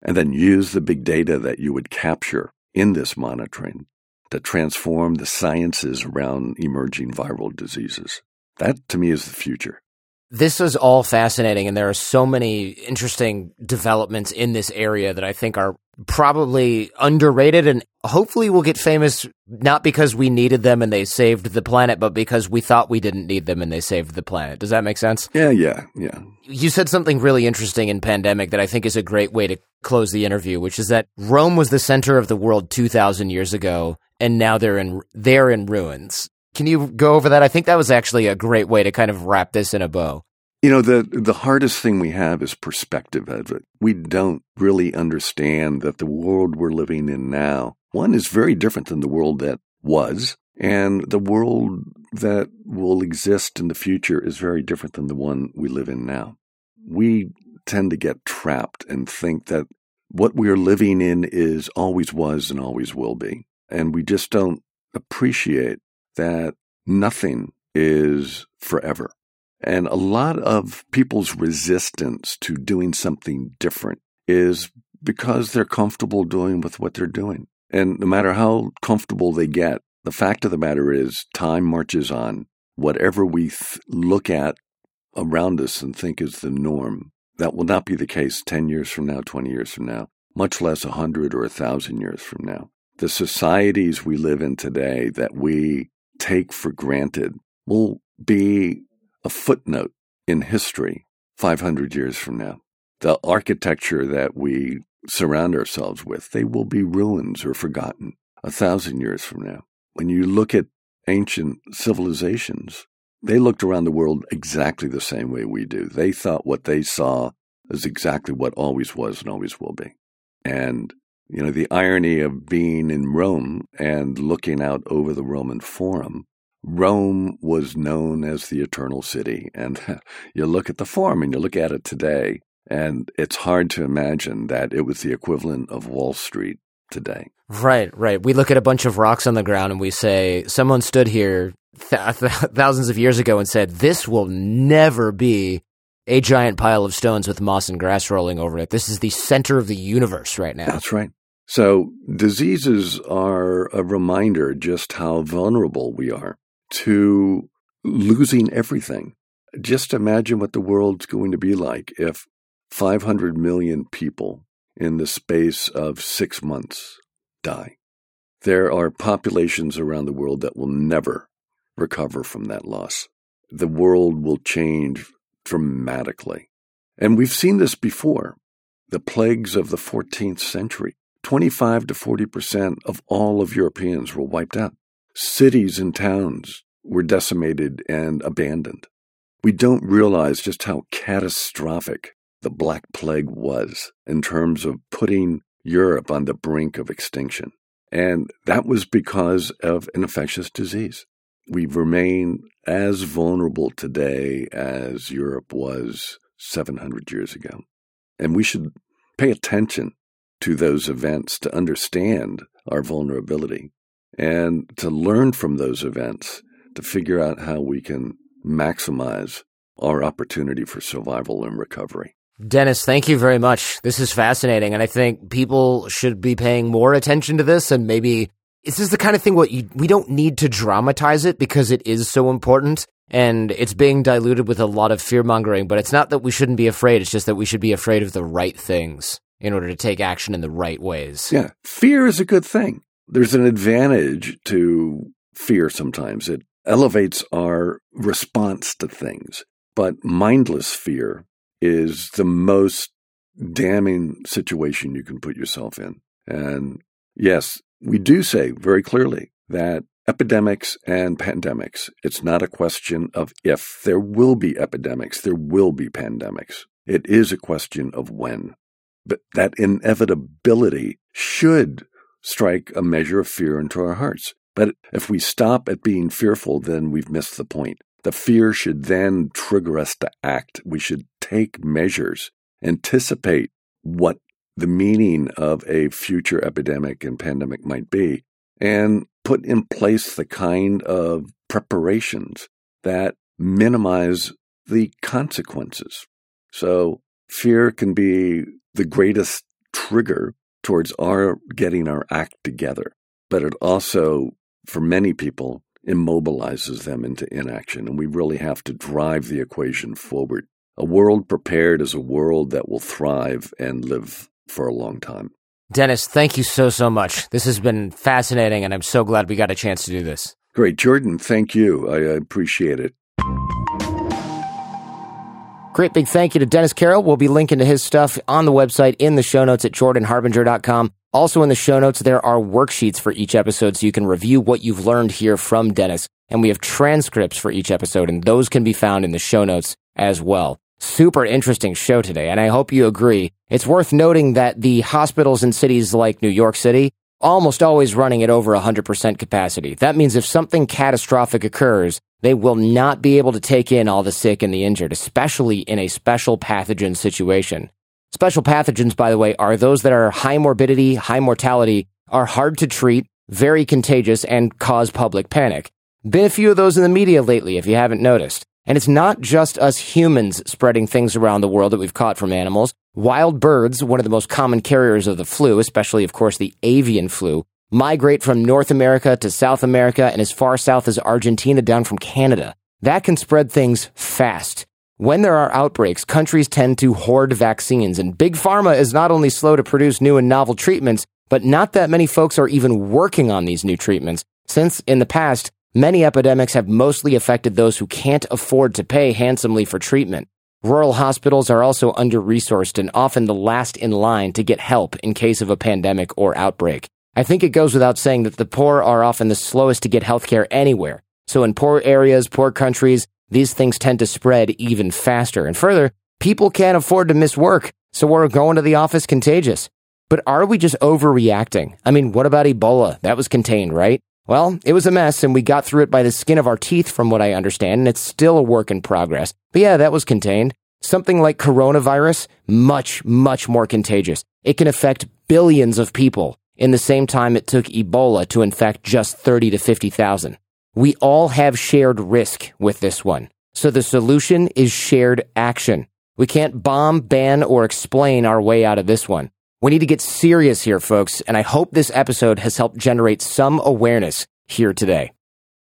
And then use the big data that you would capture in this monitoring to transform the sciences around emerging viral diseases. That to me is the future. This is all fascinating, and there are so many interesting developments in this area that I think are probably underrated and hopefully will get famous not because we needed them and they saved the planet, but because we thought we didn't need them and they saved the planet. Does that make sense? Yeah, yeah, yeah. You said something really interesting in pandemic that I think is a great way to close the interview, which is that Rome was the center of the world 2000 years ago and now they're in they're in ruins. Can you go over that? I think that was actually a great way to kind of wrap this in a bow. You know, the, the hardest thing we have is perspective, Edward. We don't really understand that the world we're living in now, one is very different than the world that was, and the world that will exist in the future is very different than the one we live in now. We tend to get trapped and think that what we are living in is always was and always will be. And we just don't appreciate that nothing is forever. And a lot of people's resistance to doing something different is because they're comfortable doing with what they're doing. And no matter how comfortable they get, the fact of the matter is time marches on. Whatever we th- look at around us and think is the norm, that will not be the case 10 years from now, 20 years from now, much less 100 or 1,000 years from now. The societies we live in today that we take for granted will be a footnote in history 500 years from now. The architecture that we surround ourselves with, they will be ruins or forgotten a thousand years from now. When you look at ancient civilizations, they looked around the world exactly the same way we do. They thought what they saw is exactly what always was and always will be. And, you know, the irony of being in Rome and looking out over the Roman Forum Rome was known as the eternal city. And you look at the Forum and you look at it today, and it's hard to imagine that it was the equivalent of Wall Street today. Right, right. We look at a bunch of rocks on the ground and we say, someone stood here th- th- thousands of years ago and said, this will never be a giant pile of stones with moss and grass rolling over it. This is the center of the universe right now. That's right. So diseases are a reminder just how vulnerable we are to losing everything. Just imagine what the world's going to be like if 500 million people in the space of six months die. There are populations around the world that will never recover from that loss. The world will change dramatically. And we've seen this before. The plagues of the 14th century. 25 to 40% of all of Europeans were wiped out. Cities and towns were decimated and abandoned. We don't realize just how catastrophic the Black Plague was in terms of putting Europe on the brink of extinction. And that was because of an infectious disease. We remain as vulnerable today as Europe was 700 years ago. And we should pay attention to those events to understand our vulnerability and to learn from those events to figure out how we can maximize our opportunity for survival and recovery. Dennis, thank you very much. This is fascinating. And I think people should be paying more attention to this and maybe this is the kind of thing what you, we don't need to dramatize it because it is so important and it's being diluted with a lot of fear mongering. But it's not that we shouldn't be afraid. It's just that we should be afraid of the right things in order to take action in the right ways. Yeah. Fear is a good thing. There's an advantage to fear sometimes. It elevates our response to things. But mindless fear is the most damning situation you can put yourself in. And yes, we do say very clearly that epidemics and pandemics, it's not a question of if. There will be epidemics, there will be pandemics. It is a question of when. But that inevitability should strike a measure of fear into our hearts. But if we stop at being fearful, then we've missed the point. The fear should then trigger us to act. We should take measures, anticipate what the meaning of a future epidemic and pandemic might be, and put in place the kind of preparations that minimize the consequences. So fear can be the greatest trigger towards our getting our act together, but it also for many people, immobilizes them into inaction. And we really have to drive the equation forward. A world prepared is a world that will thrive and live for a long time. Dennis, thank you so, so much. This has been fascinating, and I'm so glad we got a chance to do this. Great. Jordan, thank you. I appreciate it. Great big thank you to Dennis Carroll. We'll be linking to his stuff on the website in the show notes at jordanharbinger.com. Also in the show notes, there are worksheets for each episode so you can review what you've learned here from Dennis. And we have transcripts for each episode and those can be found in the show notes as well. Super interesting show today. And I hope you agree. It's worth noting that the hospitals in cities like New York City almost always running at over 100% capacity. That means if something catastrophic occurs, they will not be able to take in all the sick and the injured, especially in a special pathogen situation. Special pathogens, by the way, are those that are high morbidity, high mortality, are hard to treat, very contagious, and cause public panic. Been a few of those in the media lately, if you haven't noticed. And it's not just us humans spreading things around the world that we've caught from animals. Wild birds, one of the most common carriers of the flu, especially, of course, the avian flu, migrate from North America to South America and as far south as Argentina down from Canada. That can spread things fast. When there are outbreaks, countries tend to hoard vaccines, and Big Pharma is not only slow to produce new and novel treatments, but not that many folks are even working on these new treatments, since in the past, many epidemics have mostly affected those who can't afford to pay handsomely for treatment. Rural hospitals are also under resourced and often the last in line to get help in case of a pandemic or outbreak. I think it goes without saying that the poor are often the slowest to get healthcare anywhere. So in poor areas, poor countries, these things tend to spread even faster. And further, people can't afford to miss work, so we're going to the office contagious. But are we just overreacting? I mean, what about Ebola? That was contained, right? Well, it was a mess and we got through it by the skin of our teeth from what I understand, and it's still a work in progress. But yeah, that was contained. Something like coronavirus, much, much more contagious. It can affect billions of people in the same time it took Ebola to infect just 30 to 50,000. We all have shared risk with this one. So the solution is shared action. We can't bomb, ban, or explain our way out of this one. We need to get serious here, folks, and I hope this episode has helped generate some awareness here today.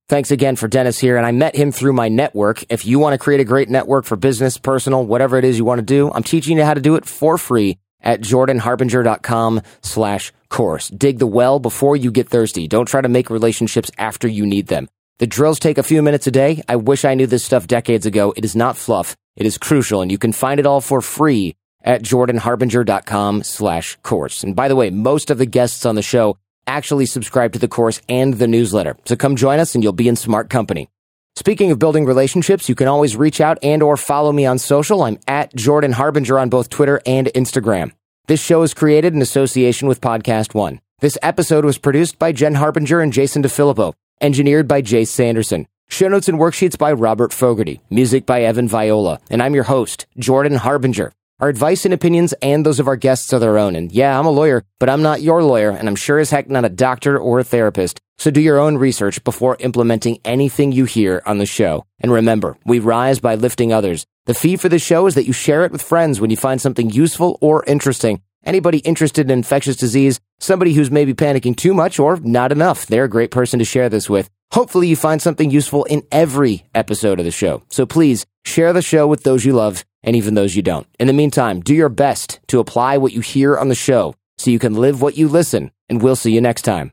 Thanks again for Dennis here, and I met him through my network. If you want to create a great network for business, personal, whatever it is you want to do, I'm teaching you how to do it for free at jordanharbinger.com slash course. Dig the well before you get thirsty. Don't try to make relationships after you need them. The drills take a few minutes a day. I wish I knew this stuff decades ago. It is not fluff. It is crucial, and you can find it all for free at jordanharbinger.com slash course. And by the way, most of the guests on the show actually subscribe to the course and the newsletter. So come join us and you'll be in smart company. Speaking of building relationships, you can always reach out and or follow me on social. I'm at Jordan Harbinger on both Twitter and Instagram. This show is created in association with Podcast One. This episode was produced by Jen Harbinger and Jason DeFilippo. Engineered by Jace Sanderson. Show notes and worksheets by Robert Fogarty. Music by Evan Viola. And I'm your host, Jordan Harbinger. Our advice and opinions and those of our guests are their own. And yeah, I'm a lawyer, but I'm not your lawyer, and I'm sure as heck not a doctor or a therapist. So do your own research before implementing anything you hear on the show. And remember, we rise by lifting others. The fee for the show is that you share it with friends when you find something useful or interesting. Anybody interested in infectious disease, somebody who's maybe panicking too much or not enough, they're a great person to share this with. Hopefully you find something useful in every episode of the show. So please share the show with those you love and even those you don't. In the meantime, do your best to apply what you hear on the show so you can live what you listen, and we'll see you next time.